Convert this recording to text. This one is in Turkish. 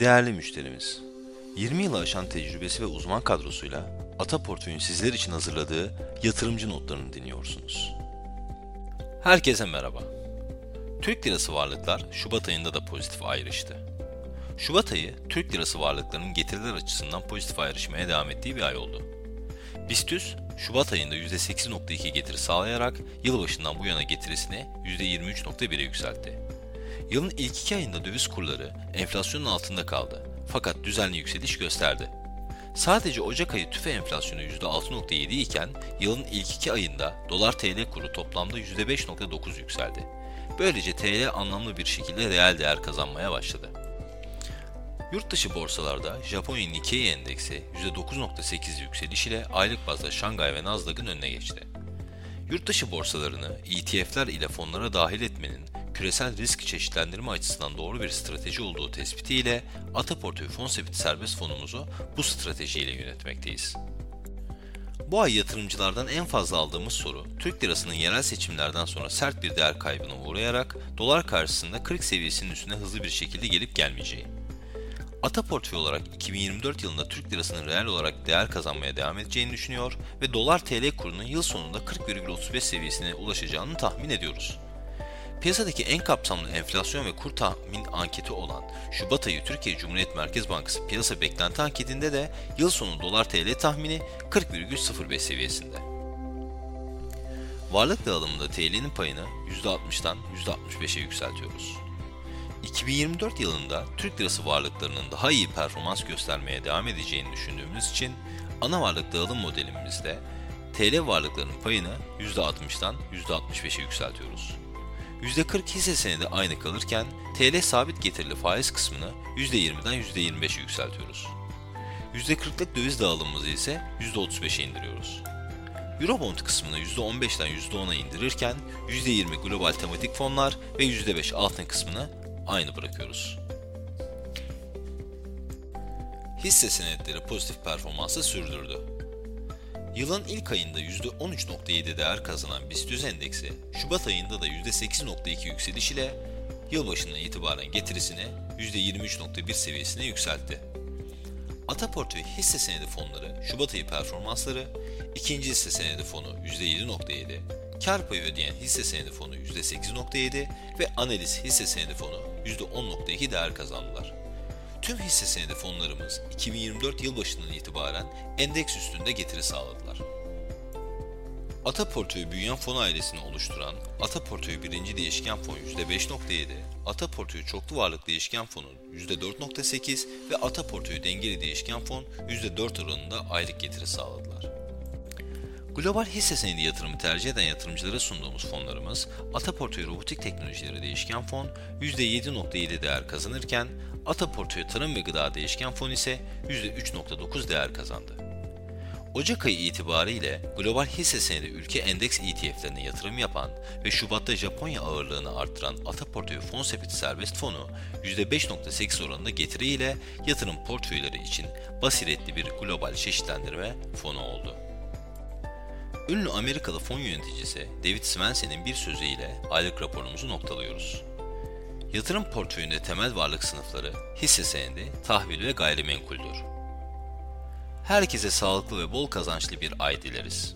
Değerli müşterimiz, 20 yılı aşan tecrübesi ve uzman kadrosuyla Ata Portföy'ün sizler için hazırladığı yatırımcı notlarını dinliyorsunuz. Herkese merhaba. Türk lirası varlıklar Şubat ayında da pozitif ayrıştı. Şubat ayı Türk lirası varlıklarının getiriler açısından pozitif ayrışmaya devam ettiği bir ay oldu. BIST Şubat ayında %8.2 getiri sağlayarak yılbaşından bu yana getirisini %23.1'e yükseltti. Yılın ilk iki ayında döviz kurları enflasyonun altında kaldı fakat düzenli yükseliş gösterdi. Sadece Ocak ayı tüfe enflasyonu %6.7 iken yılın ilk iki ayında dolar TL kuru toplamda %5.9 yükseldi. Böylece TL anlamlı bir şekilde reel değer kazanmaya başladı. Yurt dışı borsalarda Japonya Nikkei endeksi %9.8 yükseliş ile aylık bazda Şangay ve Nasdaq'ın önüne geçti. Yurt dışı borsalarını ETF'ler ile fonlara dahil etmenin küresel risk çeşitlendirme açısından doğru bir strateji olduğu tespitiyle Ata Portföy Fon Sepeti Serbest Fonumuzu bu stratejiyle yönetmekteyiz. Bu ay yatırımcılardan en fazla aldığımız soru, Türk lirasının yerel seçimlerden sonra sert bir değer kaybına uğrayarak dolar karşısında 40 seviyesinin üstüne hızlı bir şekilde gelip gelmeyeceği. Ata portföy olarak 2024 yılında Türk lirasının reel olarak değer kazanmaya devam edeceğini düşünüyor ve dolar TL kurunun yıl sonunda 40,35 seviyesine ulaşacağını tahmin ediyoruz. Piyasadaki en kapsamlı enflasyon ve kur tahmin anketi olan Şubat ayı Türkiye Cumhuriyet Merkez Bankası piyasa beklenti anketinde de yıl sonu dolar TL tahmini 40,05 seviyesinde. Varlık dağılımında TL'nin payını %60'dan %65'e yükseltiyoruz. 2024 yılında Türk lirası varlıklarının daha iyi performans göstermeye devam edeceğini düşündüğümüz için ana varlık dağılım modelimizde TL varlıklarının payını %60'dan %65'e yükseltiyoruz. %40 hisse senedi aynı kalırken TL sabit getirili faiz kısmını %20'den %25'e yükseltiyoruz. %40'lık döviz dağılımımızı ise %35'e indiriyoruz. Eurobond kısmını %15'den %10'a indirirken %20 global tematik fonlar ve %5 altın kısmını aynı bırakıyoruz. Hisse senetleri pozitif performansı sürdürdü. Yılın ilk ayında %13.7 değer kazanan BIST endeksi, Şubat ayında da %8.2 yükseliş ile yılbaşından itibaren getirisini %23.1 seviyesine yükseltti. Ata Portföy hisse senedi fonları Şubat ayı performansları, ikinci hisse senedi fonu %7.7, kar payı ödeyen hisse senedi fonu %8.7 ve analiz hisse senedi fonu %10.2 değer kazandılar. Tüm hisse senedi fonlarımız 2024 yılbaşından itibaren endeks üstünde getiri sağladılar. Ata Portföy büyüyen fon ailesini oluşturan Ata Portföy birinci değişken fon %5.7, Ata Portföy çoklu varlık değişken fonun %4.8 ve Ata Portföy dengeli değişken fon %4 oranında aylık getiri sağladılar. Global hisse senedi yatırımı tercih eden yatırımcılara sunduğumuz fonlarımız Ata Portföy Robotik Teknolojileri Değişken Fon %7.7 değer kazanırken Ata Portföy Tarım ve Gıda Değişken Fon ise %3.9 değer kazandı. Ocak ayı itibariyle global hisse senedi ülke endeks ETF'lerine yatırım yapan ve Şubat'ta Japonya ağırlığını arttıran Ata Portföy Fon Sepeti Serbest Fonu %5.8 oranında getiriyle yatırım portföyleri için basiretli bir global çeşitlendirme fonu oldu. Ünlü Amerikalı fon yöneticisi David Svensen'in bir sözüyle aylık raporumuzu noktalıyoruz. Yatırım portföyünde temel varlık sınıfları hisse senedi, tahvil ve gayrimenkuldür. Herkese sağlıklı ve bol kazançlı bir ay dileriz.